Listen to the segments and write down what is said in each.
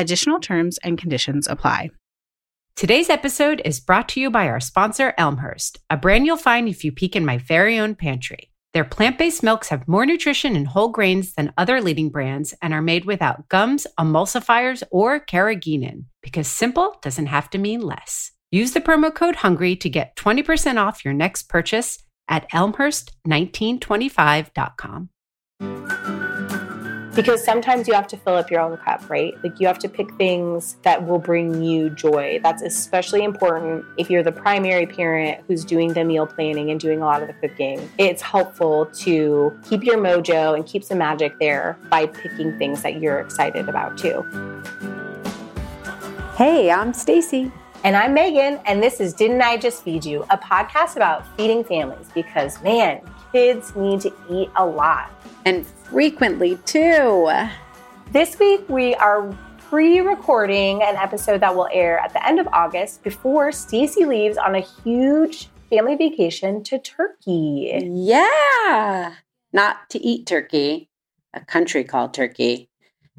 Additional terms and conditions apply. Today's episode is brought to you by our sponsor, Elmhurst, a brand you'll find if you peek in my very own pantry. Their plant based milks have more nutrition and whole grains than other leading brands and are made without gums, emulsifiers, or carrageenan because simple doesn't have to mean less. Use the promo code HUNGRY to get 20% off your next purchase at elmhurst1925.com because sometimes you have to fill up your own cup, right? Like you have to pick things that will bring you joy. That's especially important if you're the primary parent who's doing the meal planning and doing a lot of the cooking. It's helpful to keep your mojo and keep some magic there by picking things that you're excited about too. Hey, I'm Stacie. And I'm Meghan, and this is Didn't I Just Feed You, a podcast about feeding families because man, kids need to eat a lot. And frequently, too. This week, we are pre recording an episode that will air at the end of August before Stacie leaves on a huge family vacation to Turkey. Yeah. Not to eat turkey, a country called Turkey.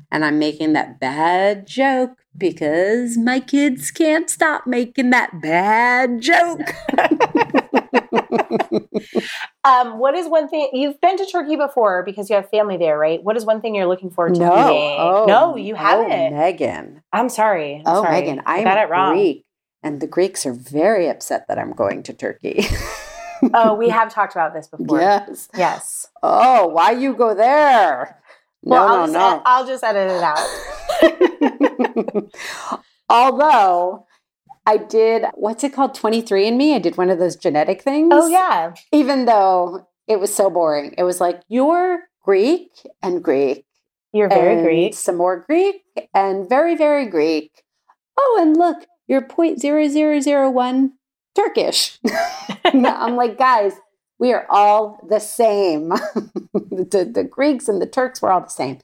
And I'm making that bad joke because my kids can't stop making that bad joke. um, what is one thing you've been to Turkey before because you have family there, right? What is one thing you're looking forward to no. eating? Oh, no, you oh, haven't. Meghan. I'm sorry. I'm oh, sorry. Meghan, I'm got it wrong. Greek, and the Greeks are very upset that I'm going to Turkey. oh, we have talked about this before. Yes. Yes. Oh, why you go there? Well, no, I'll no, just no. ed- I'll just edit it out. Although I did, what's it called? 23andMe. I did one of those genetic things. Oh, yeah. Even though it was so boring. It was like, you're Greek and Greek. You're very Greek. Some more Greek and very, very Greek. Oh, and look, you're 0.0001 Turkish. I'm like, guys, we are all the same. the, the Greeks and the Turks were all the same.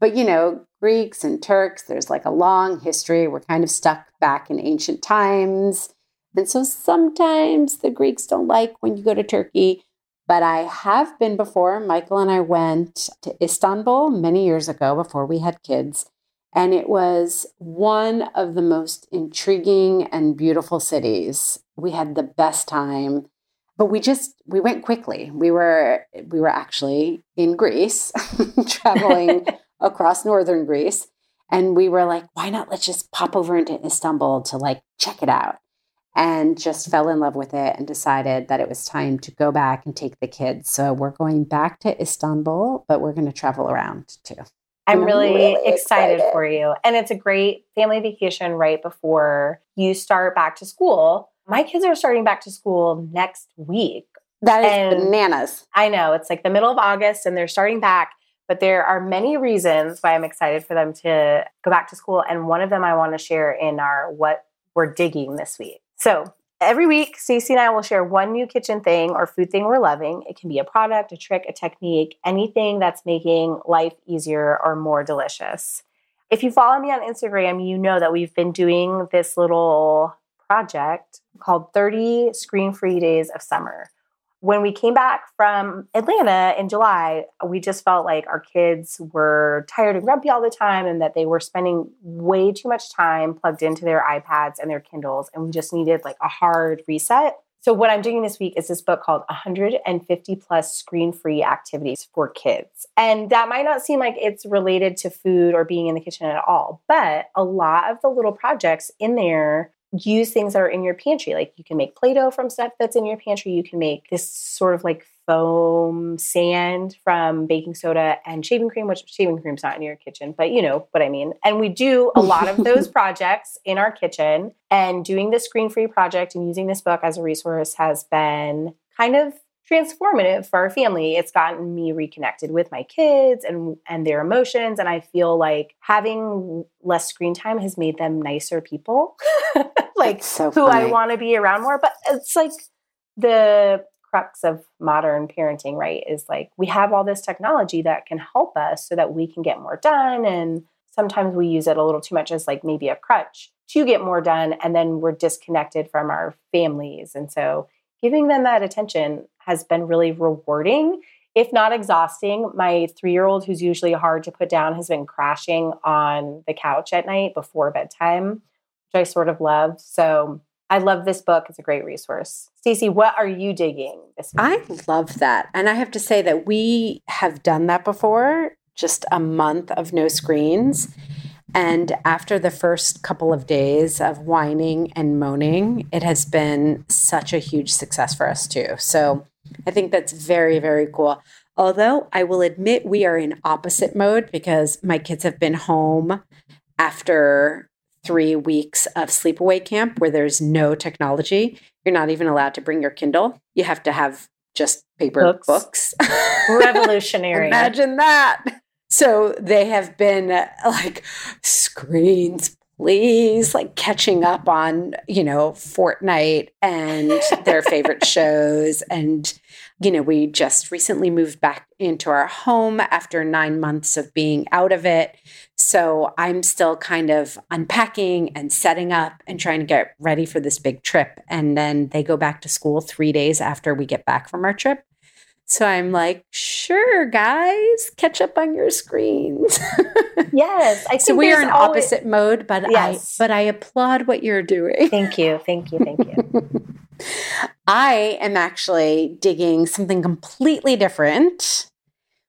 But, you know, Greeks and Turks, there's like a long history. We're kind of stuck back in ancient times. And so sometimes the Greeks don't like when you go to Turkey. but I have been before. Michael and I went to Istanbul many years ago before we had kids. And it was one of the most intriguing and beautiful cities. We had the best time, but we just we went quickly. We were we were actually in Greece, traveling across northern Greece, and we were like, why not let's just pop over into Istanbul to like check it out and just fell in love with it and decided that it was time to go back and take the kids. So we're going back to Istanbul, but we're going to travel around too. I'm really, really excited, excited for you. And it's a great family vacation right before you start back to school. My kids are starting back to school next week. That is and bananas. I know. It's like the middle of August and they're starting back. But there are many reasons why I'm excited for them to go back to school. And one of them I want to share in our What We're Digging this week. So every week, Stacie and I will share one new kitchen thing or food thing we're loving. It can be a product, a trick, a technique, anything that's making life easier or more delicious. If you follow me on Instagram, you know that we've been doing this little project called 30 Screen Free Days of Summer when we came back from Atlanta in July, we just felt like our kids were tired and grumpy all the time and that they were spending way too much time plugged into their iPads and their Kindles. And we just needed like a hard reset. So, what I'm doing this week is this book called 150 plus screen free activities for kids. And that might not seem like it's related to food or being in the kitchen at all, but a lot of the little projects in there use things that are in your pantry. Like you can make Play Doh from stuff that's in your pantry. You can make this sort of like foam sand from baking soda and shaving cream, which shaving cream's not in your kitchen, but you know what I mean. And we do a lot of those projects in our kitchen. And doing the screen free project and using this book as a resource has been kind of transformative for our family. It's gotten me reconnected with my kids and and their emotions and I feel like having less screen time has made them nicer people. like so who I want to be around more, but it's like the crux of modern parenting, right? Is like we have all this technology that can help us so that we can get more done and sometimes we use it a little too much as like maybe a crutch to get more done and then we're disconnected from our families. And so giving them that attention has been really rewarding, if not exhausting. My three year old, who's usually hard to put down, has been crashing on the couch at night before bedtime, which I sort of love. So I love this book. It's a great resource. Stacie, what are you digging this week? I love that. And I have to say that we have done that before, just a month of no screens. And after the first couple of days of whining and moaning, it has been such a huge success for us too. So I think that's very, very cool. Although I will admit we are in opposite mode because my kids have been home after three weeks of sleepaway camp where there's no technology. You're not even allowed to bring your Kindle. You have to have just paper books. books. Revolutionary. Imagine that. So they have been uh, like screens, please, like catching up on, you know, Fortnite and their favorite shows. And, you know, we just recently moved back into our home after nine months of being out of it. So I'm still kind of unpacking and setting up and trying to get ready for this big trip. And then they go back to school three days after we get back from our trip. So I'm like, sure, guys, catch up on your screens. yes, I so we are in always... opposite mode, but yes. I but I applaud what you're doing. Thank you, thank you, thank you. I am actually digging something completely different.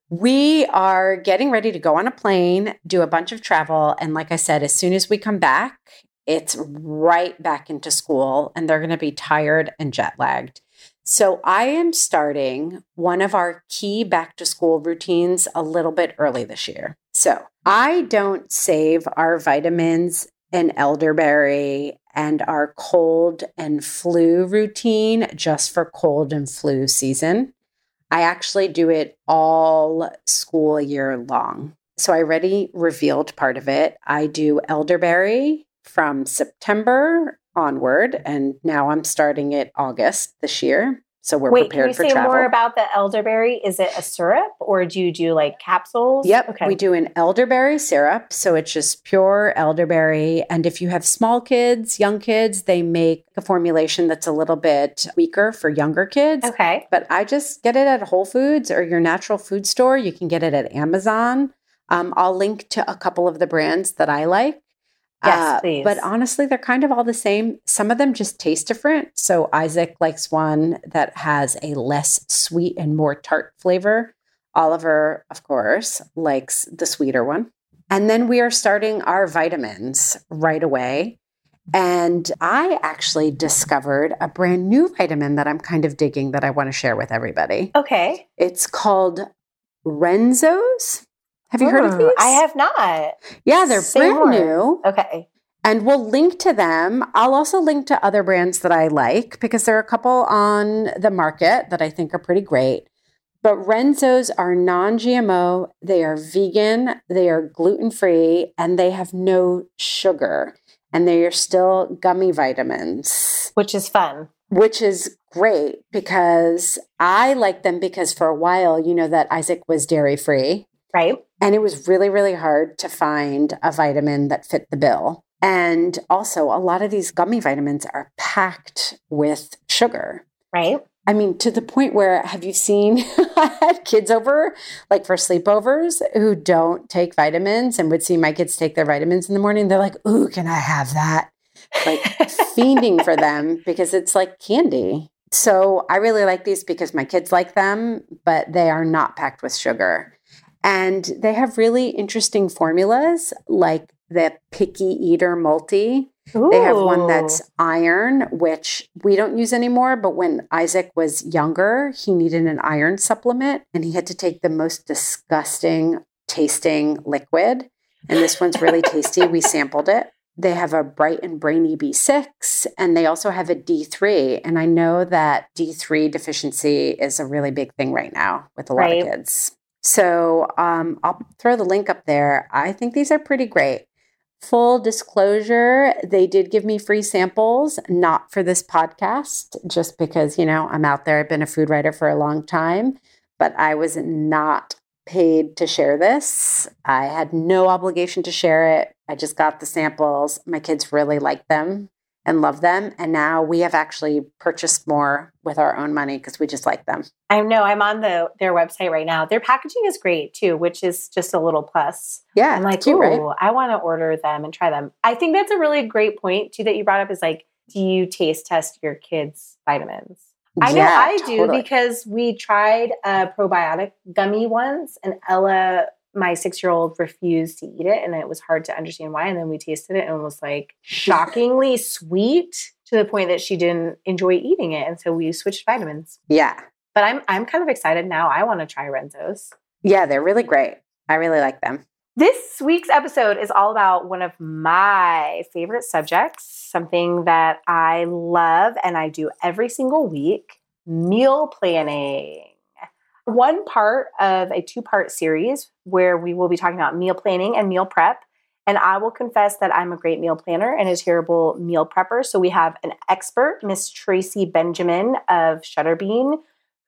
We are getting ready to go on a plane, do a bunch of travel, and like I said, as soon as we come back, it's right back into school, and they're going to be tired and jet lagged. So I am starting one of our key back to school routines a little bit early this year. So I don't save our vitamins and elderberry and our cold and flu routine just for cold and flu season. I actually do it all school year long. So I already revealed part of it. I do elderberry from September onward. And now I'm starting it August this year. So we're Wait, can prepared you say more about the elderberry? Is it a syrup or do you do like capsules? Yep, Okay. we do an elderberry syrup. So it's just pure elderberry. And if you have small kids, young kids, they make a formulation that's a little bit weaker for younger kids. Okay. But I just get it at Whole Foods or your natural food store. You can get it at Amazon. Um, I'll link to a couple of the brands that I like. Yes, uh, please. But honestly, they're kind of all the same. Some of them just taste different. So Isaac likes one that has a less sweet and more tart flavor. Oliver, of course, likes the sweeter one. And then we are starting our vitamins right away. And I actually discovered a brand new vitamin that I'm kind of digging that I want to share with everybody. Okay. It's called Renzo's. Have you heard of Hmm, these? I have not. Yeah, they're Say brand more. new. Okay. And we'll link to them. I'll also link to other brands that I like because there are a couple on the market that I think are pretty great. But Renzo's are non GMO, they are vegan, they are gluten free, and they have no sugar. And they are still gummy vitamins, Which is fun. which is great because I like them because for a while, you know, that Isaac was dairy free. Right? And it was really, really hard to find a vitamin that fit the bill. And also, a lot of these gummy vitamins are packed with sugar. Right? I mean, to the point where have you seen? I had kids over, like for sleepovers, who don't take vitamins and would see my kids take their vitamins in the morning. They're like, Ooh, can I have that? Like fiending for them because it's like candy. So I really like these because my kids like them, but they are not packed with sugar. And they have really interesting formulas like the Picky Eater Multi. They have one that's iron, which we don't use anymore. But when Isaac was younger, he needed an iron supplement and he had to take the most disgusting tasting liquid. And this one's really tasty. We sampled it. They have a bright and brainy B6, and they also have a D3. And I know that D3 deficiency is a really big thing right now with a lot Right. of kids. So um, I'll throw the link up there. I think these are pretty great. Full disclosure, they did give me free samples, not for this podcast, just because, you know, I'm out there. I've been a food writer for a long time, but I was not paid to share this. I had no obligation to share it. I just got the samples. My kids really like them and love them. And now we have actually purchased more with our own money because we just like them. I know I'm on the their website right now. Their packaging is great too, which is just a little plus. Yeah, I'm like, ooh, right? I want to order them and try them. I think that's a really great point too that you brought up is like, do you taste test your kids' vitamins? I know Yeah, I do totally. because we tried a probiotic gummy once and Ella, my six year old, refused to eat it and it was hard to understand why. And then we tasted it and it was like shockingly sweet to the point that she didn't enjoy eating it. And so we switched vitamins. Yeah. But I'm I'm kind of excited now. I want to try Renzo's. Yeah, they're really great. I really like them. This week's episode is all about one of my favorite subjects, something that I love and I do every single week meal planning. One part of a two part series where we will be talking about meal planning and meal prep. And I will confess that I'm a great meal planner and a terrible meal prepper. So we have an expert, Miss Tracy Benjamin of Shutterbean,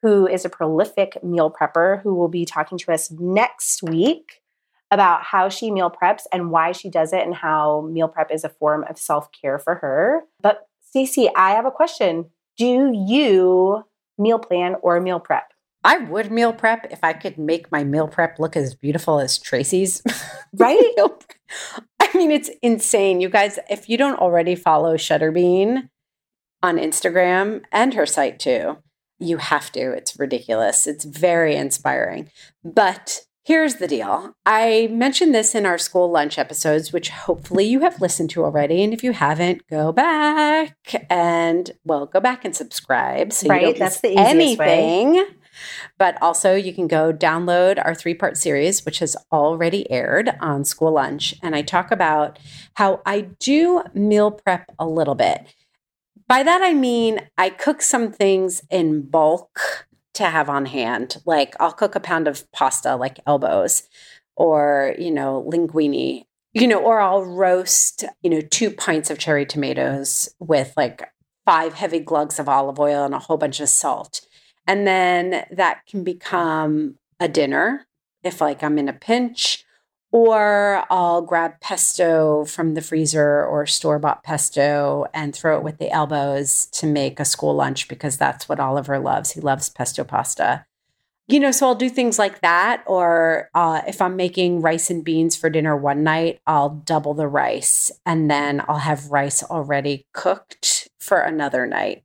who is a prolific meal prepper who will be talking to us next week about how she meal preps and why she does it and how meal prep is a form of self-care for her. But Stacie, I have a question. Do you meal plan or meal prep? I would meal prep if I could make my meal prep look as beautiful as Tracy's. Right? I mean, it's insane. You guys, if you don't already follow Shutterbean on Instagram and her site too, you have to. It's ridiculous. It's very inspiring. But here's the deal I mentioned this in our school lunch episodes, which hopefully you have listened to already. And if you haven't, go back and, well, go back and subscribe. So Right, you don't that's miss the easiest way. But also, you can go download our three part series, which has already aired on School Lunch. And I talk about how I do meal prep a little bit. By that, I mean I cook some things in bulk to have on hand. Like I'll cook a pound of pasta, like elbows, or, you know, linguine, you know, or I'll roast, you know, two pints of cherry tomatoes with like five heavy glugs of olive oil and a whole bunch of salt And then that can become a dinner if like I'm in a pinch or I'll grab pesto from the freezer or store bought pesto and throw it with the elbows to make a school lunch because that's what Oliver loves. He loves pesto pasta. You know, so I'll do things like that. Or uh, if I'm making rice and beans for dinner one night, I'll double the rice and then I'll have rice already cooked for another night.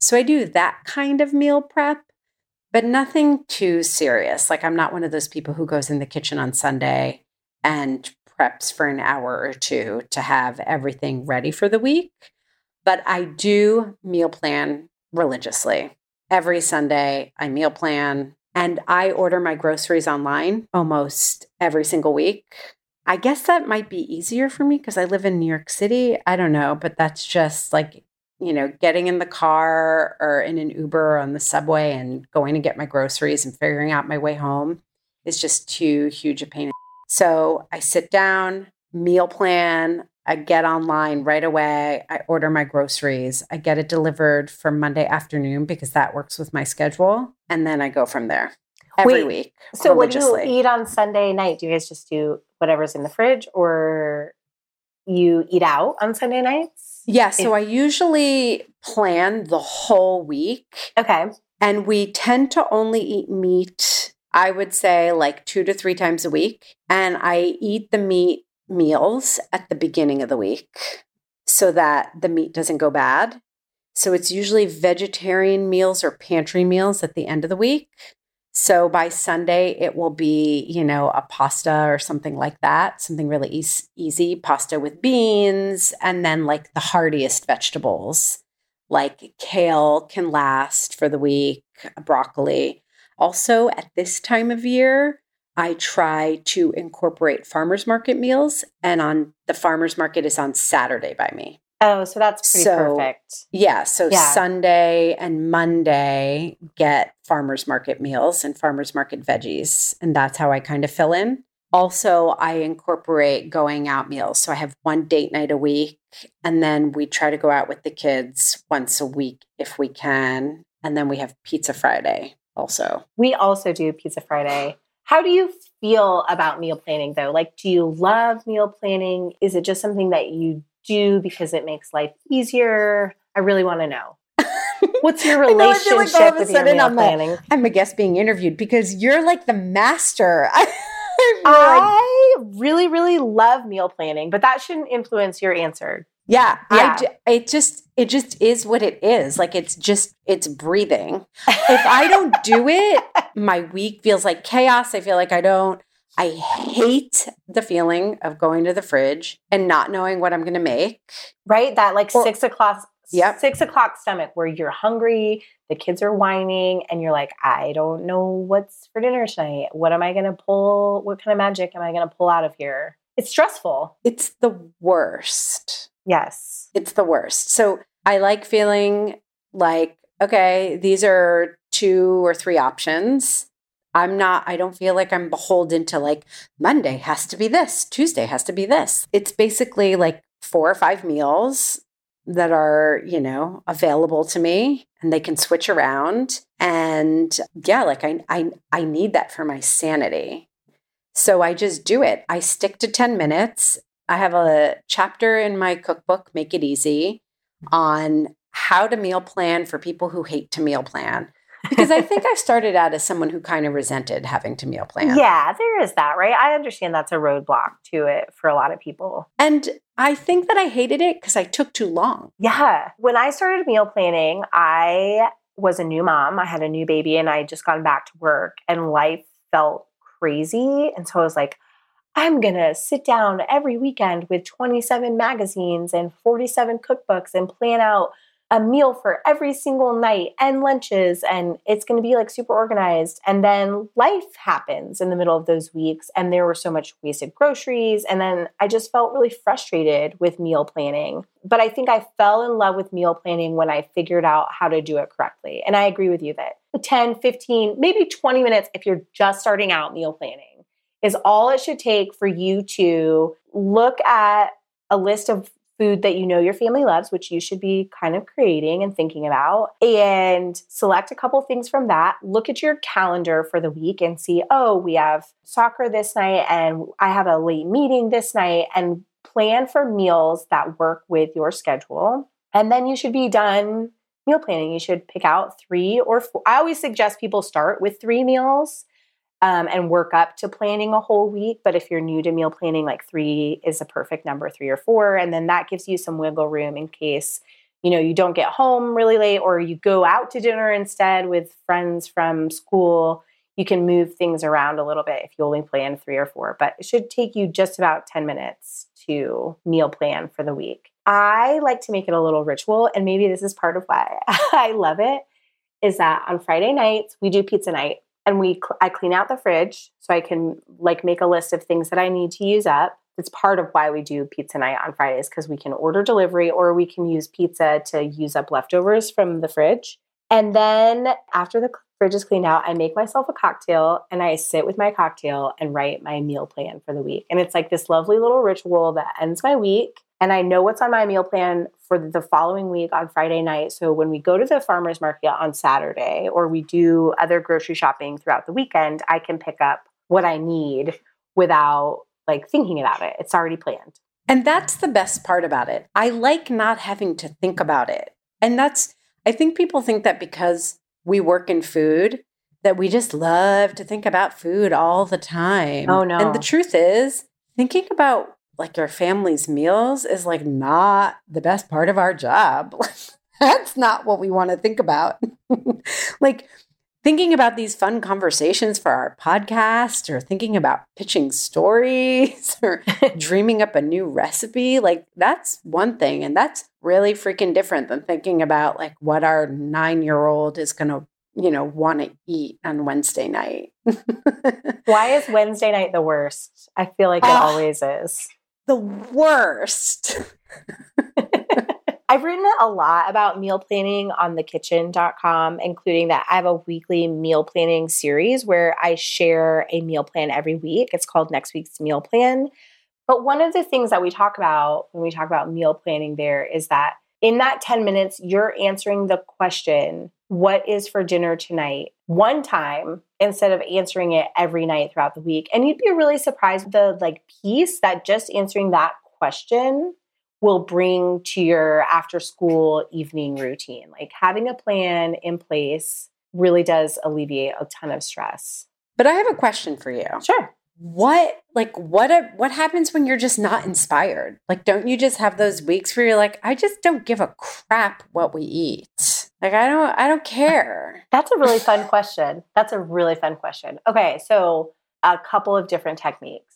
So I do that kind of meal prep, but nothing too serious. Like I'm not one of those people who goes in the kitchen on Sunday and preps for an hour or two to have everything ready for the week. But I do meal plan religiously. Every Sunday, I meal plan and I order my groceries online almost every single week. I guess that might be easier for me because I live in New York City. I don't know, but that's just like, you know, getting in the car or in an Uber or on the subway and going to get my groceries and figuring out my way home is just too huge a pain so I sit down, meal plan, I get online right away. I order my groceries. I get it delivered for Monday afternoon because that works with my schedule. And then I go from there every Wait, week. So when you eat on Sunday night, do you guys just do whatever's in the fridge or you eat out on Sunday nights? Yeah. So I usually plan the whole week. Okay. And we tend to only eat meat, I would say like two to three times a week. And I eat the meat meals at the beginning of the week so that the meat doesn't go bad. So it's usually vegetarian meals or pantry meals at the end of the week. So by Sunday, it will be, you know, a pasta or something like that, something really eas- easy, pasta with beans, and then like the heartiest vegetables like kale can last for the week, broccoli. Also, at this time of year, I try to incorporate farmers market meals, and on the farmers market is on Saturday by me. Oh, so that's pretty So- perfect. Yeah, so Yeah. Sunday and Monday get farmers market meals and farmers market veggies, and that's how I kind of fill in. Also, I incorporate going out meals. So I have one date night a week, and then we try to go out with the kids once a week if we can. And then we have Pizza Friday also. We also do Pizza Friday. How do you feel about meal planning though? Like, do you love meal planning? Is it just something that you do because it makes life easier? I really want to know. What's your I know, I like relationship all of a with sudden meal I'm planning? I'm a guest being interviewed because you're like the master. I feel like- I really, really love meal planning, but that shouldn't influence your answer. Yeah, Yeah. I it just it just is what it is. Like it's just it's breathing. If I don't do it, my week feels like chaos. I feel like I don't I hate the feeling of going to the fridge and not knowing what I'm going to make. right? That like Or- six o'clock, Yep. six o'clock stomach where you're hungry, the kids are whining, and you're like, I don't know what's for dinner tonight. What am I going to pull? What kind of magic am I going to pull out of here? It's stressful. It's the worst. Yes. It's the worst. So I like feeling like, okay, these are two or three options. I'm not, I don't feel like I'm beholden to like Monday has to be this, Tuesday has to be this. It's basically like four or five meals that are, you know, available to me and they can switch around. And yeah, like I, I, I need that for my sanity. So I just do it. I stick to 10 minutes. I have a chapter in my cookbook, Make It Easy, on how to meal plan for people who hate to meal plan. Because I think I started out as someone who kind of resented having to meal plan. Yeah, there is that, right? I understand that's a roadblock to it for a lot of people. And I think that I hated it because I took too long. Yeah. When I started meal planning, I was a new mom. I had a new baby and I had just gone back to work and life felt crazy. And so I was like, I'm going to sit down every weekend with 27 magazines and 47 cookbooks and plan out a meal for every single night and lunches. And it's going to be like super organized. And then life happens in the middle of those weeks. And there were so much wasted groceries. And then I just felt really frustrated with meal planning. But I think I fell in love with meal planning when I figured out how to do it correctly. And I agree with you that 10, 15, maybe 20 minutes if you're just starting out meal planning is all it should take for you to look at a list of food that you know your family loves, which you should be kind of creating and thinking about, and select a couple things from that. Look at your calendar for the week and see, oh, we have soccer this night and I have a late meeting this night, and plan for meals that work with your schedule. And then you should be done meal planning. You should pick out three or four. I always suggest people start with three meals um, and work up to planning a whole week. But if you're new to meal planning, like three is a perfect number, three or four. And then that gives you some wiggle room in case, you know, you don't get home really late or you go out to dinner instead with friends from school. You can move things around a little bit if you only plan three or four, but it should take you just about 10 minutes to meal plan for the week. I like to make it a little ritual, and maybe this is part of why I love it. Is that on Friday nights we do pizza night and we I clean out the fridge so I can like make a list of things that I need to use up. It's part of why we do pizza night on Fridays because we can order delivery or we can use pizza to use up leftovers from the fridge. And then after the fridge is cleaned out, I make myself a cocktail and I sit with my cocktail and write my meal plan for the week. And it's like this lovely little ritual that ends my week and I know what's on my meal plan for the following week on Friday night. So when we go to the farmer's market on Saturday or we do other grocery shopping throughout the weekend, I can pick up what I need without like thinking about it. It's already planned. And that's the best part about it. I like not having to think about it. And that's, I think people think that because we work in food, that we just love to think about food all the time. Oh, no. And the truth is, thinking about like your family's meals is like not the best part of our job. That's not what we want to think about. like thinking about these fun conversations for our podcast or thinking about pitching stories or dreaming up a new recipe, like that's one thing. And that's really freaking different than thinking about like what our nine year old is going to you know, want to eat on Wednesday night. Why is Wednesday night the worst? I feel like it uh, always is the worst. I've written a lot about meal planning on thekitchn.com, including that I have a weekly meal planning series where I share a meal plan every week. It's called Next Week's Meal Plan. But one of the things that we talk about when we talk about meal planning there is that in that 10 minutes, you're answering the question, What is for dinner tonight? one time instead of answering it every night throughout the week. And you'd be really surprised with the like piece that just answering that question will bring to your after school evening routine. Like having a plan in place really does alleviate a ton of stress. But I have a question for you. Sure what like what a, what happens when you're just not inspired? Like don't you just have those weeks where you're like i just don't give a crap what we eat. Like i don't i don't care. That's a really fun question. That's a really fun question. Okay so a couple of different techniques.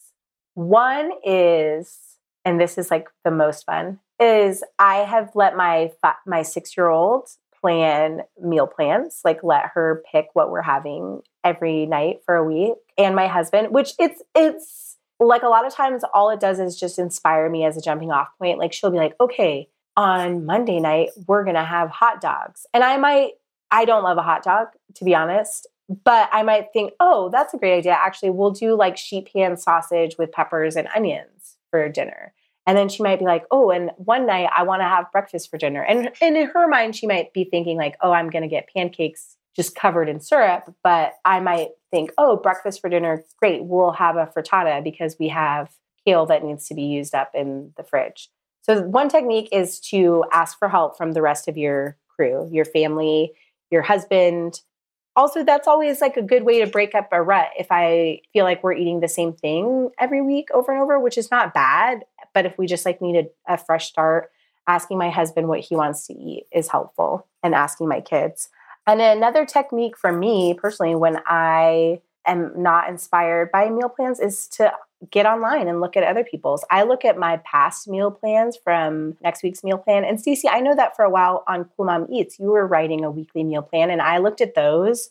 One is and this is like the most fun is i have let my my 6 year old plan meal plans like let her pick what we're having every night for a week. And my husband which it's it's like a lot of times all it does is just inspire me as a jumping off point. Like she'll be like okay on monday night we're gonna have hot dogs. And i might i don't love a hot dog to be honest but i might think oh that's a great idea. Actually we'll do like sheet pan sausage with peppers and onions for dinner and then she might be like, oh, and one night I want to have breakfast for dinner. And, and in her mind, she might be thinking, like, oh, I'm going to get pancakes just covered in syrup. But I might think, oh, breakfast for dinner, great. We'll have a frittata because we have kale that needs to be used up in the fridge. So, one technique is to ask for help from the rest of your crew, your family, your husband. Also, that's always like a good way to break up a rut if I feel like we're eating the same thing every week over and over, which is not bad. But if we just like needed a fresh start, asking my husband what he wants to eat is helpful and asking my kids. And another technique for me personally, when I am not inspired by meal plans, is to get online and look at other people's. I look at my past meal plans from next week's meal plan. And Stacie, I know that for a while on Cool Mom Eats, you were writing a weekly meal plan, and I looked at those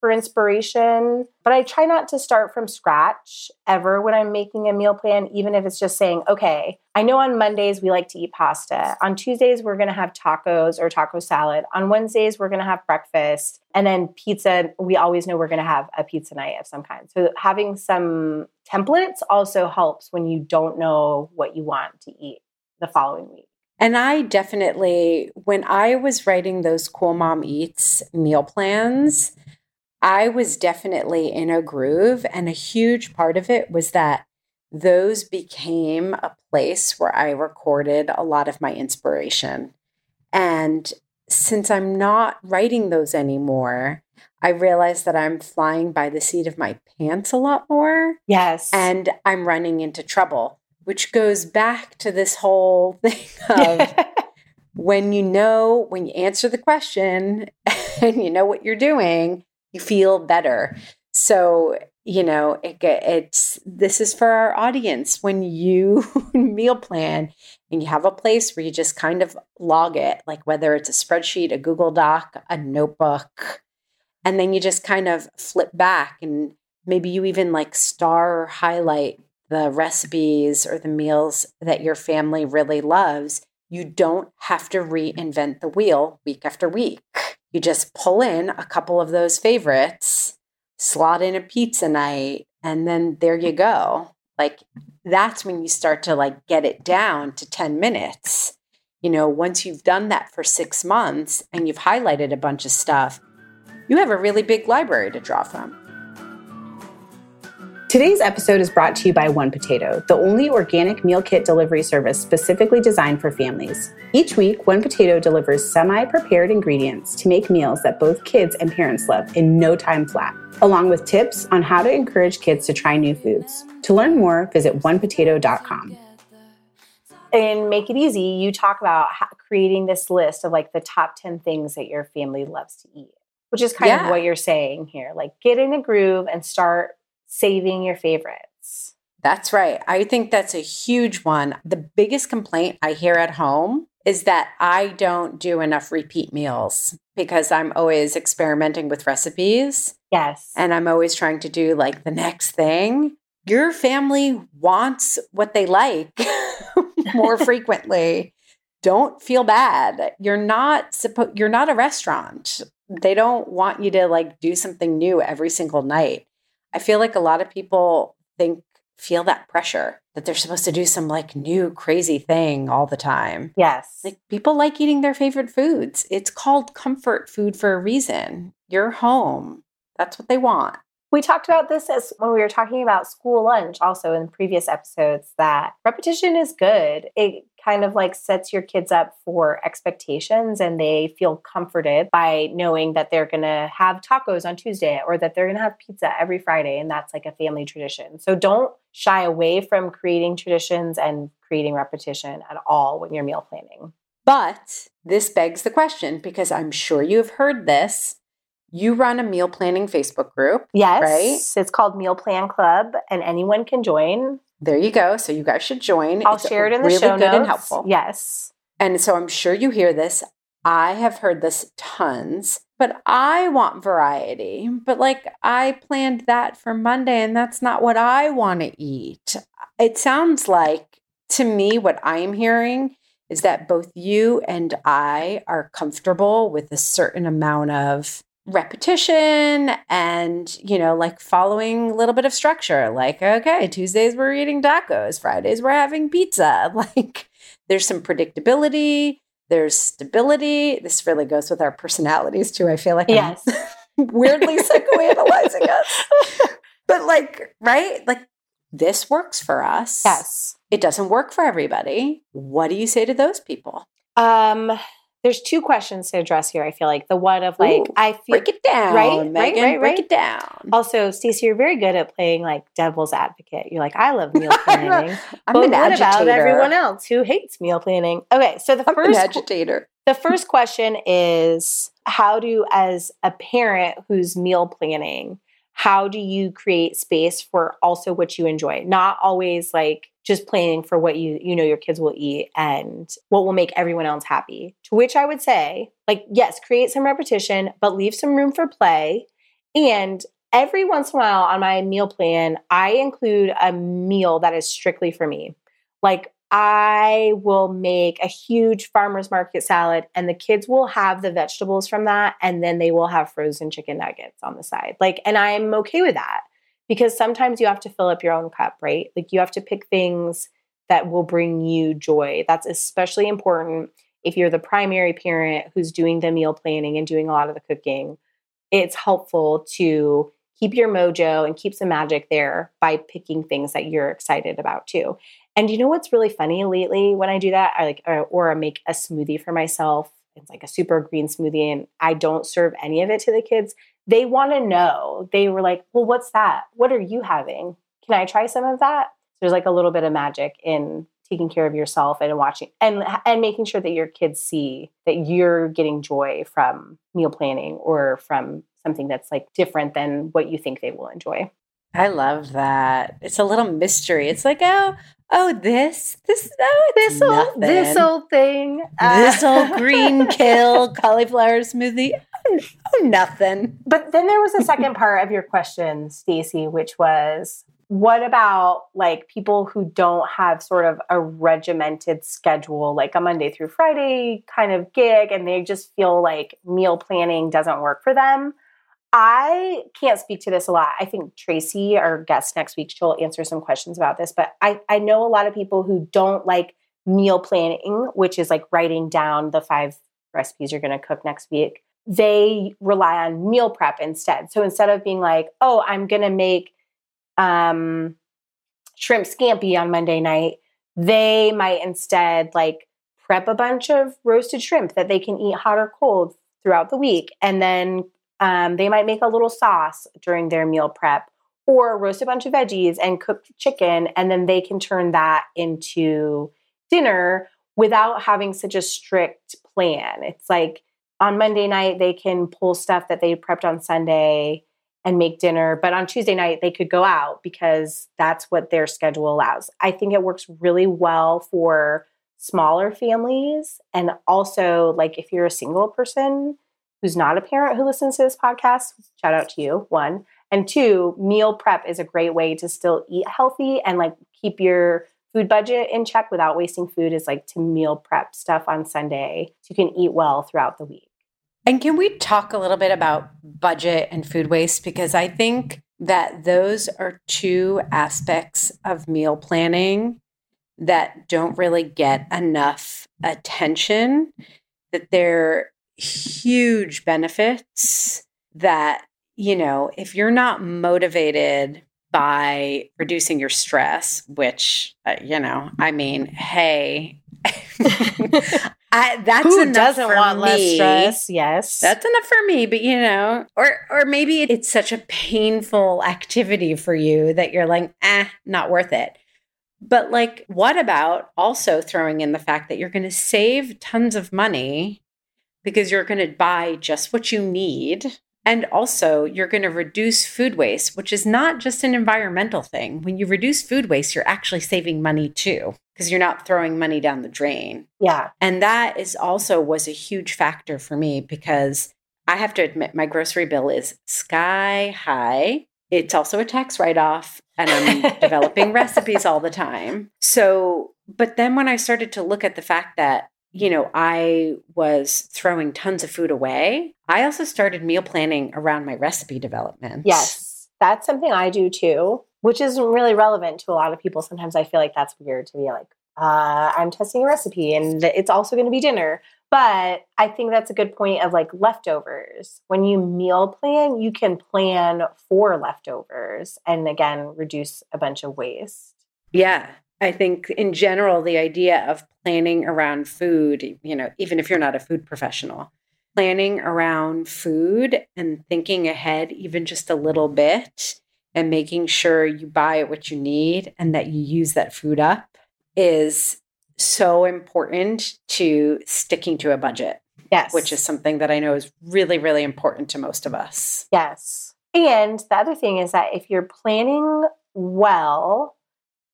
for inspiration. But I try not to start from scratch ever when I'm making a meal plan, even if it's just saying, okay, I know on Mondays we like to eat pasta. On Tuesdays, we're going to have tacos or taco salad. On Wednesdays, we're going to have breakfast. And then pizza, we always know we're going to have a pizza night of some kind. So having some templates also helps when you don't know what you want to eat the following week. And I definitely, when I was writing those Cool Mom Eats meal plans, I was definitely in a groove. And a huge part of it was that those became a place where I recorded a lot of my inspiration. And since I'm not writing those anymore, I realize that I'm flying by the seat of my pants a lot more. Yes. And I'm running into trouble, which goes back to this whole thing of when you know, when you answer the question and you know what you're doing, you feel better. So, you know, it, it's this is for our audience. When you meal plan and you have a place where you just kind of log it, like whether it's a spreadsheet, a Google Doc, a notebook, and then you just kind of flip back and maybe you even like star or highlight the recipes or the meals that your family really loves. You don't have to reinvent the wheel week after week. You just pull in a couple of those favorites, slot in a pizza night, and then there you go. Like that's when you start to like get it down to 10 minutes. You know, once you've done that for 6 months and you've highlighted a bunch of stuff, you have a really big library to draw from. Today's episode is brought to you by One Potato, the only organic meal kit delivery service specifically designed for families. Each week, One Potato delivers semi prepared ingredients to make meals that both kids and parents love in no time flat, along with tips on how to encourage kids to try new foods. To learn more, visit onepotato.com. In Make It Easy, you talk about creating this list of like the top 10 things that your family loves to eat, which is kind yeah. of what you're saying here. Like get in a groove and start saving your favorites. That's right. I think that's a huge one. The biggest complaint I hear at home is that I don't do enough repeat meals because I'm always experimenting with recipes. Yes. And I'm always trying to do like the next thing. Your family wants what they like more frequently. Don't feel bad. You're not supposed you're not a restaurant. They don't want you to like do something new every single night. I feel like a lot of people think feel that pressure that they're supposed to do some like new crazy thing all the time. Yes. Like people like eating their favorite foods. It's called comfort food for a reason. You're home. That's what they want. We talked about this as when we were talking about school lunch also in previous episodes that repetition is good. It kind of like sets your kids up for expectations and they feel comforted by knowing that they're going to have tacos on Tuesday or that they're going to have pizza every Friday and that's like a family tradition. So don't shy away from creating traditions and creating repetition at all when you're meal planning. But this begs the question because I'm sure you've heard this you run a meal planning Facebook group. Yes. Right? It's called Meal Plan Club, and anyone can join. There you go. So you guys should join. I'll it's share it in the really show good notes. and helpful. Yes. And so I'm sure you hear this. I have heard this tons, but I want variety. But like I planned that for Monday and that's not what I want to eat. It sounds like to me what I am hearing is that both you and I are comfortable with a certain amount of repetition and you know like following a little bit of structure like okay tuesdays we're eating tacos fridays we're having pizza. Like there's some predictability there's stability. This really goes with our personalities too i feel like yes. weirdly psychoanalyzing us. But like right? Like this works for us. Yes. It doesn't work for everybody. What do you say to those people? Um there's two questions to address here. I feel like the one of like Ooh, I feel break it down, right, Meghan, right, right, break right. it down. Also, Stacie, you're very good at playing like devil's advocate. You're like, I love meal planning, I'm but an what agitator. about everyone else who hates meal planning? Okay, so the I'm first an agitator. the first question is how do as a parent who's meal planning how do you create space for also what you enjoy? Not always like just planning for what you you know your kids will eat and what will make everyone else happy. To which i would say like yes create some repetition but leave some room for play. And every once in a while on my meal plan i include a meal that is strictly for me. Like I will make a huge farmer's market salad and the kids will have the vegetables from that and then they will have frozen chicken nuggets on the side. Like and I'm okay with that because sometimes you have to fill up your own cup, right? Like you have to pick things that will bring you joy. That's especially important if you're the primary parent who's doing the meal planning and doing a lot of the cooking. It's helpful to keep your mojo and keep some magic there by picking things that you're excited about too. And you know what's really funny lately when I do that? I like or, or I make a smoothie for myself. It's like a super green smoothie and I don't serve any of it to the kids. They want to know. They were like, "Well, what's that? What are you having? Can I try some of that?" So There's like a little bit of magic in taking care of yourself and watching and and making sure that your kids see that you're getting joy from meal planning or from something that's like different than what you think they will enjoy. I love that. It's a little mystery. It's like, oh, oh, this, this, oh, this old, this old thing, this ah. old green kale cauliflower smoothie. Oh, oh, nothing. But then there was a second part of your question, Stacie, which was, what about like people who don't have sort of a regimented schedule, like a Monday through Friday kind of gig, and they just feel like meal planning doesn't work for them? I can't speak to this a lot. I think Tracy, our guest next week, she'll answer some questions about this. But I, I know a lot of people who don't like meal planning, which is like writing down the five recipes you're going to cook next week. They rely on meal prep instead. So instead of being like, oh, I'm going to make um, shrimp scampi on Monday night, they might instead like prep a bunch of roasted shrimp that they can eat hot or cold throughout the week and then um, they might make a little sauce during their meal prep or roast a bunch of veggies and cook the chicken, and then they can turn that into dinner without having such a strict plan. It's like on Monday night, they can pull stuff that they prepped on Sunday and make dinner, but on Tuesday night, they could go out because that's what their schedule allows. I think it works really well for smaller families and also like if you're a single person who's not a parent who listens to this podcast, shout out to you, one. And two, meal prep is a great way to still eat healthy and like keep your food budget in check without wasting food is like to meal prep stuff on Sunday so you can eat well throughout the week. And can we talk a little bit about budget and food waste? Because I think that those are two aspects of meal planning that don't really get enough attention, that they're huge benefits that, you know, if you're not motivated by reducing your stress, which, uh, you know, I mean, hey, I, that's Who enough doesn't for want me. less stress? Yes. That's enough for me, but you know, or or maybe it's such a painful activity for you that you're like, eh, not worth it. But like, what about also throwing in the fact that you're going to save tons of money because you're going to buy just what you need. And also, you're going to reduce food waste, which is not just an environmental thing. When you reduce food waste, you're actually saving money too, because you're not throwing money down the drain. yeah. And that is also was a huge factor for me because I have to admit my grocery bill is sky high. It's also a tax write off and I'm developing recipes all the time. So, but then when I started to look at the fact that you know, I was throwing tons of food away. I also started meal planning around my recipe development. Yes. That's something I do too, which isn't really relevant to a lot of people. Sometimes I feel like that's weird to be like, uh, I'm testing a recipe and it's also going to be dinner. But I think that's a good point of like leftovers. When you meal plan, you can plan for leftovers and again, reduce a bunch of waste. Yeah. I think in general, the idea of planning around food, you know, even if you're not a food professional, planning around food and thinking ahead even just a little bit and making sure you buy what you need and that you use that food up is so important to sticking to a budget, Yes. which is something that I know is really, really important to most of us. Yes. And the other thing is that if you're planning well,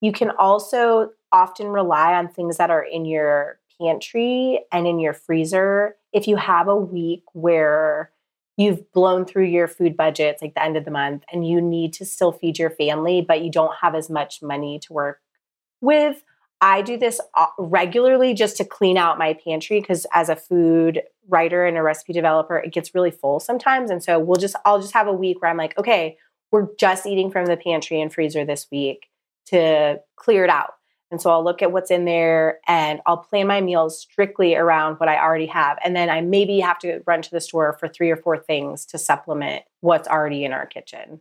you can also often rely on things that are in your pantry and in your freezer. If you have a week where you've blown through your food budget, it's like the end of the month, and you need to still feed your family, but you don't have as much money to work with. I do this uh, regularly just to clean out my pantry because as a food writer and a recipe developer, it gets really full sometimes. And so we'll just, I'll just have a week where I'm like, okay, we're just eating from the pantry and freezer this week to clear it out. And so I'll look at what's in there and I'll plan my meals strictly around what I already have. And then I maybe have to run to the store for three or four things to supplement what's already in our kitchen.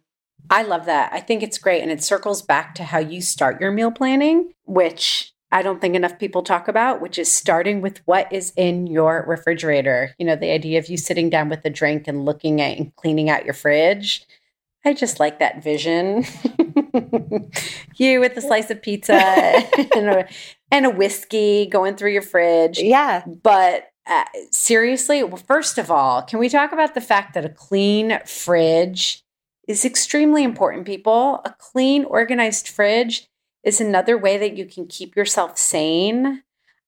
I love that. I think it's great. And it circles back to how you start your meal planning, which I don't think enough people talk about, which is starting with what is in your refrigerator. You know, the idea of you sitting down with a drink and looking at and cleaning out your fridge. I just like that vision. you with a slice of pizza and, a, and a whiskey going through your fridge. Yeah. But uh, seriously, well, first of all, can we talk about the fact that a clean fridge is extremely important, people? A clean, organized fridge is another way that you can keep yourself sane.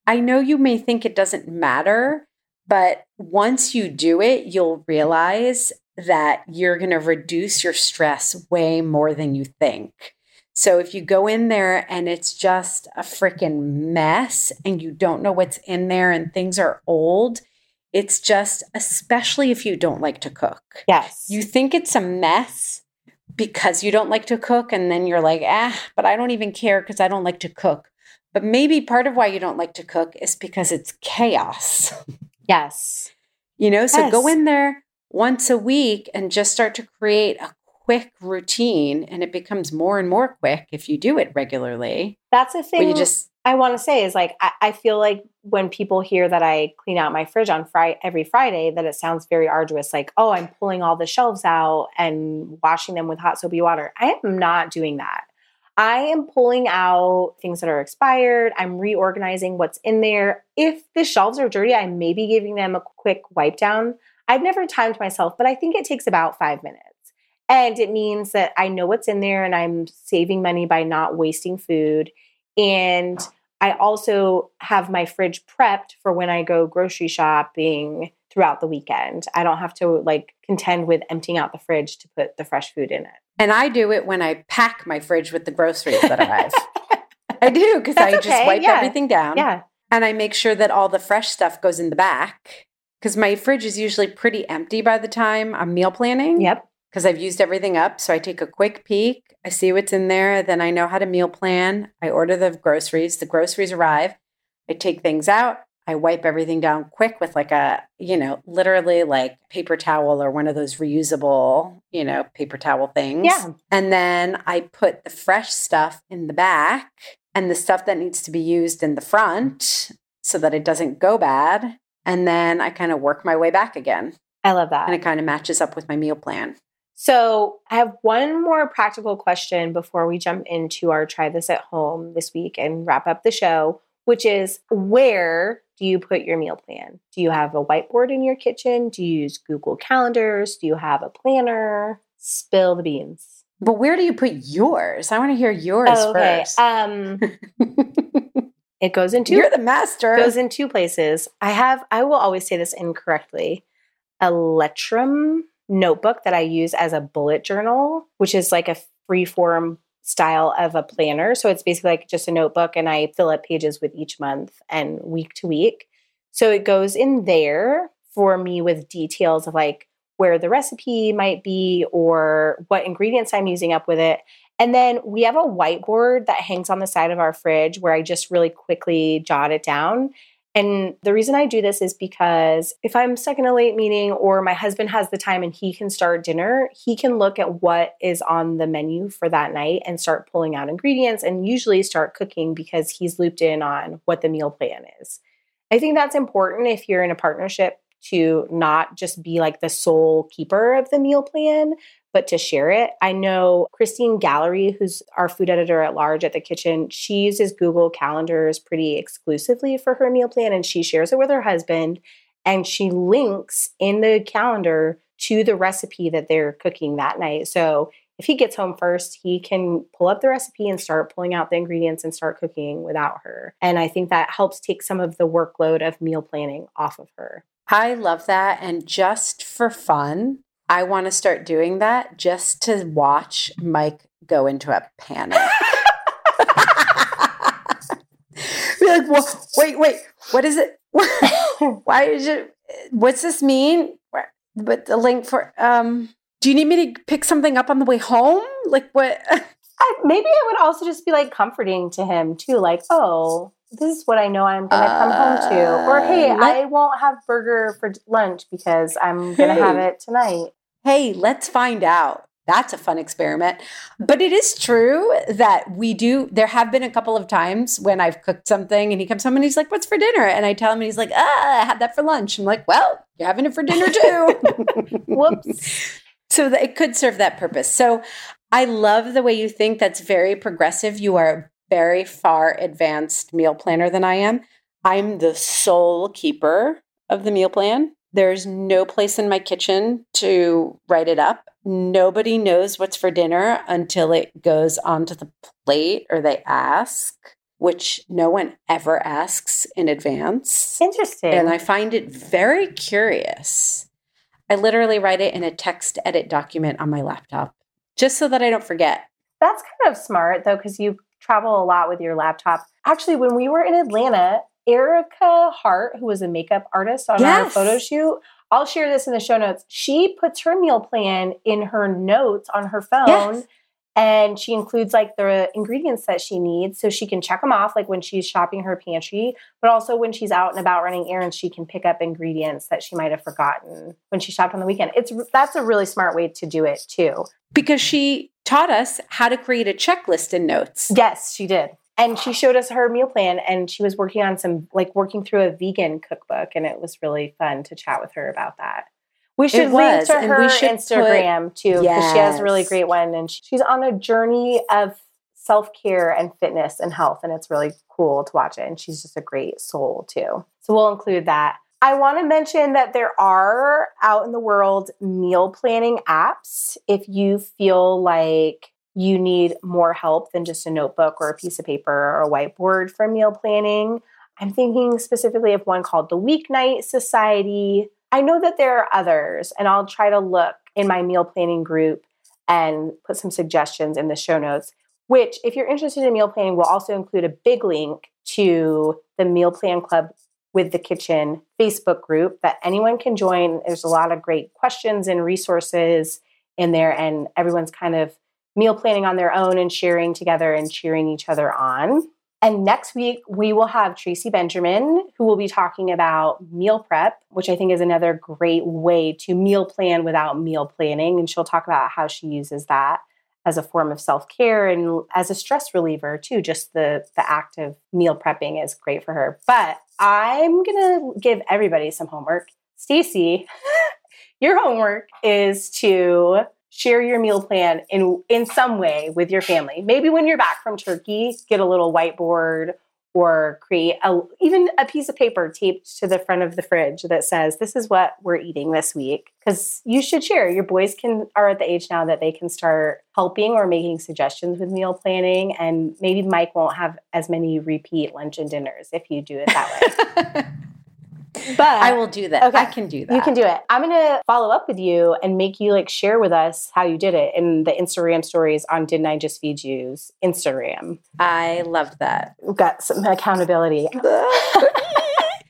I know you may think it doesn't matter, but once you do it, you'll realize that you're going to reduce your stress way more than you think. So if you go in there and it's just a freaking mess and you don't know what's in there and things are old, it's just, especially if you don't like to cook. Yes. You think it's a mess because you don't like to cook, and then you're like, ah, but I don't even care because I don't like to cook. But maybe part of why you don't like to cook is because it's chaos. Yes. You know, so Yes. go in there once a week and just start to create a quick routine, and it becomes more and more quick if you do it regularly. That's a thing you just I want to say is like, I, I feel like when people hear that I clean out my fridge on Friday, every Friday, that it sounds very arduous. Like, oh, I'm pulling all the shelves out and washing them with hot soapy water. I am not doing that. I am pulling out things that are expired. I'm reorganizing what's in there. If the shelves are dirty, I may be giving them a quick wipe down. I've never timed myself, but I think it takes about five minutes. And it means that I know what's in there and I'm saving money by not wasting food. And I also have my fridge prepped for when I go grocery shopping throughout the weekend. I don't have to like contend with emptying out the fridge to put the fresh food in it. and I do it when I pack my fridge with the groceries that arrive. I do because I That's just wipe yeah. everything down. Yeah. And I make sure that all the fresh stuff goes in the back because my fridge is usually pretty empty by the time I'm meal planning. Yep. Because I've used everything up. So I take a quick peek, I see what's in there, then I know how to meal plan. I order the groceries, the groceries arrive, I take things out, I wipe everything down quick with like a, you know, literally like paper towel or one of those reusable, you know, paper towel things. Yeah. And then I put the fresh stuff in the back and the stuff that needs to be used in the front so that it doesn't go bad. And then I kind of work my way back again. I love that. And it kind of matches up with my meal plan. So, I have one more practical question before we jump into our try this at home this week and wrap up the show, which is where do you put your meal plan? Do you have a whiteboard in your kitchen? Do you use Google Calendars? Do you have a planner? Spill the beans. But where do you put yours? I want to hear yours Oh, okay. first. Um, it goes into You're the master. goes in two places. I have, I will always say this incorrectly, a Lettrum notebook that I use as a bullet journal, which is like a free form style of a planner. So it's basically like just a notebook and I fill up pages with each month and week to week. So it goes in there for me with details of like where the recipe might be or what ingredients I'm using up with it. And then we have a whiteboard that hangs on the side of our fridge where I just really quickly jot it down. And the reason I do this is because if I'm stuck in a late meeting or my husband has the time and he can start dinner, he can look at what is on the menu for that night and start pulling out ingredients and usually start cooking because he's looped in on what the meal plan is. I think that's important if you're in a partnership to not just be like the sole keeper of the meal plan, but to share it. I know Christine Gallary, who's our food editor at large at the Kitchn, she uses Google Calendars pretty exclusively for her meal plan and she shares it with her husband and she links in the calendar to the recipe that they're cooking that night. So if he gets home first, he can pull up the recipe and start pulling out the ingredients and start cooking without her. And I think that helps take some of the workload of meal planning off of her. I love that. And just for fun, I want to start doing that just to watch Mike go into a panic. Be like, "Wha- wait, wait, what is it? Why is it? What's this mean? But the link for um. Do you need me to pick something up on the way home? Like what? I, maybe it would also just be like comforting to him too, like, oh, this is what I know I'm going to come home to. Or, hey, Uh, let- I won't have burger for lunch because I'm going to have it tonight. hey, let's find out. That's a fun experiment. But it is true that we do. There have been a couple of times when I've cooked something and he comes home and he's like, What's for dinner? And I tell him, and he's like, Ah, I had that for lunch. I'm like, Well, you're having it for dinner too. Whoops. so that it could serve that purpose. So I love the way you think that's very progressive. You are very far advanced meal planner than I am. I'm the sole keeper of the meal plan. There's no place in my kitchen to write it up. Nobody knows what's for dinner until it goes onto the plate or they ask, which no one ever asks in advance. Interesting. And I find it very curious. I literally write it in a text edit document on my laptop just so that I don't forget. That's kind of smart though, because you travel a lot with your laptop. Actually, when we were in Atlanta, Erica Hart, who was a makeup artist on our photo shoot, I'll share this in the show notes. She puts her meal plan in her notes on her phone. Yes. And she includes like the ingredients that she needs so she can check them off, like when she's shopping her pantry, but also when she's out and about running errands, she can pick up ingredients that she might have forgotten when she shopped on the weekend. It's that's a really smart way to do it too. Because she taught us how to create a checklist in notes. Yes, she did. And she showed us her meal plan and she was working on some like working through a vegan cookbook and it was really fun to chat with her about that. We should link to her Instagram too because she has a really great one and she's on a journey of self-care and fitness and health and it's really cool to watch it and she's just a great soul too. So we'll include that. I want to mention that there are out in the world meal planning apps if you feel like you need more help than just a notebook or a piece of paper or a whiteboard for meal planning. I'm thinking specifically of one called the Weeknight Society. I know that there are others, and I'll try to look in my meal planning group and put some suggestions in the show notes. Which, if you're interested in meal planning, will also include a big link to the Meal Plan Club with the Kitchn Facebook group that anyone can join. There's a lot of great questions and resources in there, and everyone's kind of meal planning on their own and sharing together and cheering each other on. And next week, we will have Tracy Benjamin, who will be talking about meal prep, which I think is another great way to meal plan without meal planning. And she'll talk about how she uses that as a form of self-care and as a stress reliever too. Just the the act of meal prepping is great for her. But I'm gonna give everybody some homework. Stacie, your homework is to share your meal plan in in some way with your family. Maybe when you're back from Turkey, get a little whiteboard or create a, even a piece of paper taped to the front of the fridge that says this is what we're eating this week. Because you should share. Your boys can are at the age now that they can start helping or making suggestions with meal planning and maybe mike won't have as many repeat lunch and dinners if you do it that way but I will do that. Okay. I can do that. you can do it. I'm gonna follow up with you and make you like share with us how you did it in the Instagram stories on Didn't I Just Feed You's Instagram. I love that. We've got some accountability.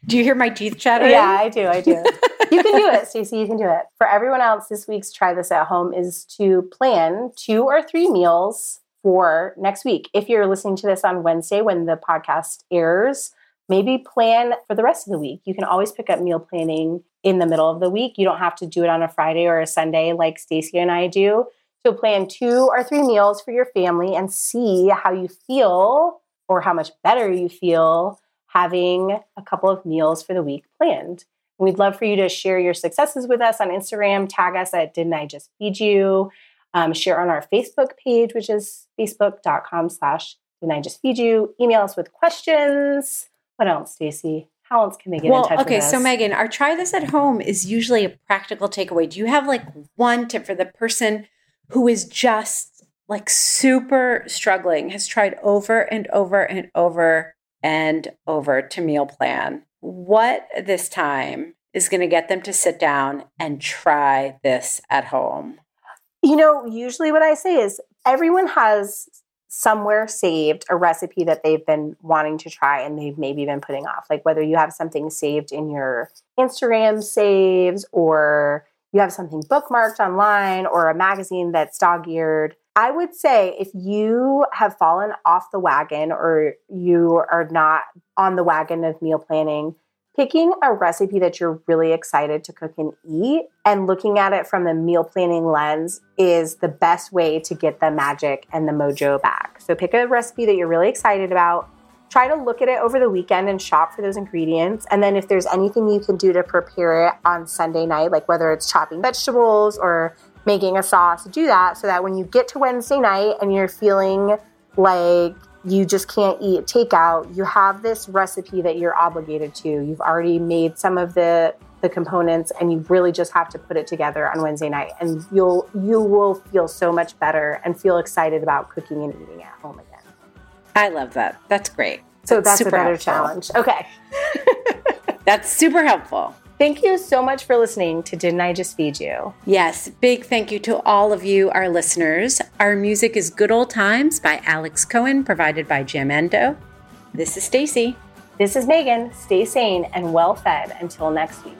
Do you hear my teeth chattering? yeah, I do. I do. you can do it, Stacie. You can do it. For everyone else, this week's try this at home is to plan two or three meals for next week. If you're listening to this on Wednesday when the podcast airs, maybe plan for the rest of the week. You can always pick up meal planning in the middle of the week. You don't have to do it on a Friday or a Sunday like Stacie and I do. So plan two or three meals for your family and see how you feel or how much better you feel having a couple of meals for the week planned. We'd love for you to share your successes with us on Instagram. Tag us at Didn't I Just Feed You? Um, share on our Facebook page, which is facebook.com slash Didn't I Just Feed You? Email us with questions. What else, Stacie? How else can they get well, in touch okay, with us? Okay, so Meghan, our try this at home is usually a practical takeaway. Do you have like one tip for the person who is just like super struggling, has tried over and over and over and over to meal plan? What this time is going to get them to sit down and try this at home? You know, usually what I say is everyone has somewhere saved a recipe that they've been wanting to try and they've maybe been putting off. Like whether you have something saved in your Instagram saves or you have something bookmarked online or a magazine that's dog eared. I would say if you have fallen off the wagon or you are not on the wagon of meal planning, picking a recipe that you're really excited to cook and eat and looking at it from the meal planning lens is the best way to get the magic and the mojo back. So pick a recipe that you're really excited about. Try to look at it over the weekend and shop for those ingredients. And then if there's anything you can do to prepare it on Sunday night, like whether it's chopping vegetables or making a sauce, do that so that when you get to Wednesday night and you're feeling like you just can't eat takeout, you have this recipe that you're obligated to. You've already made some of the the components and you really just have to put it together on Wednesday night and you'll you will feel so much better and feel excited about cooking and eating at home again. I love that. That's great. So that's, super a better helpful. challenge. Okay. That's super helpful. Thank you so much for listening to Didn't I Just Feed You? Yes, big thank you to all of you, our listeners. Our music is Good Old Times by Alex Cohen, provided by Jamendo. This is Stacie. This is Meghan. Stay sane and well fed until next week.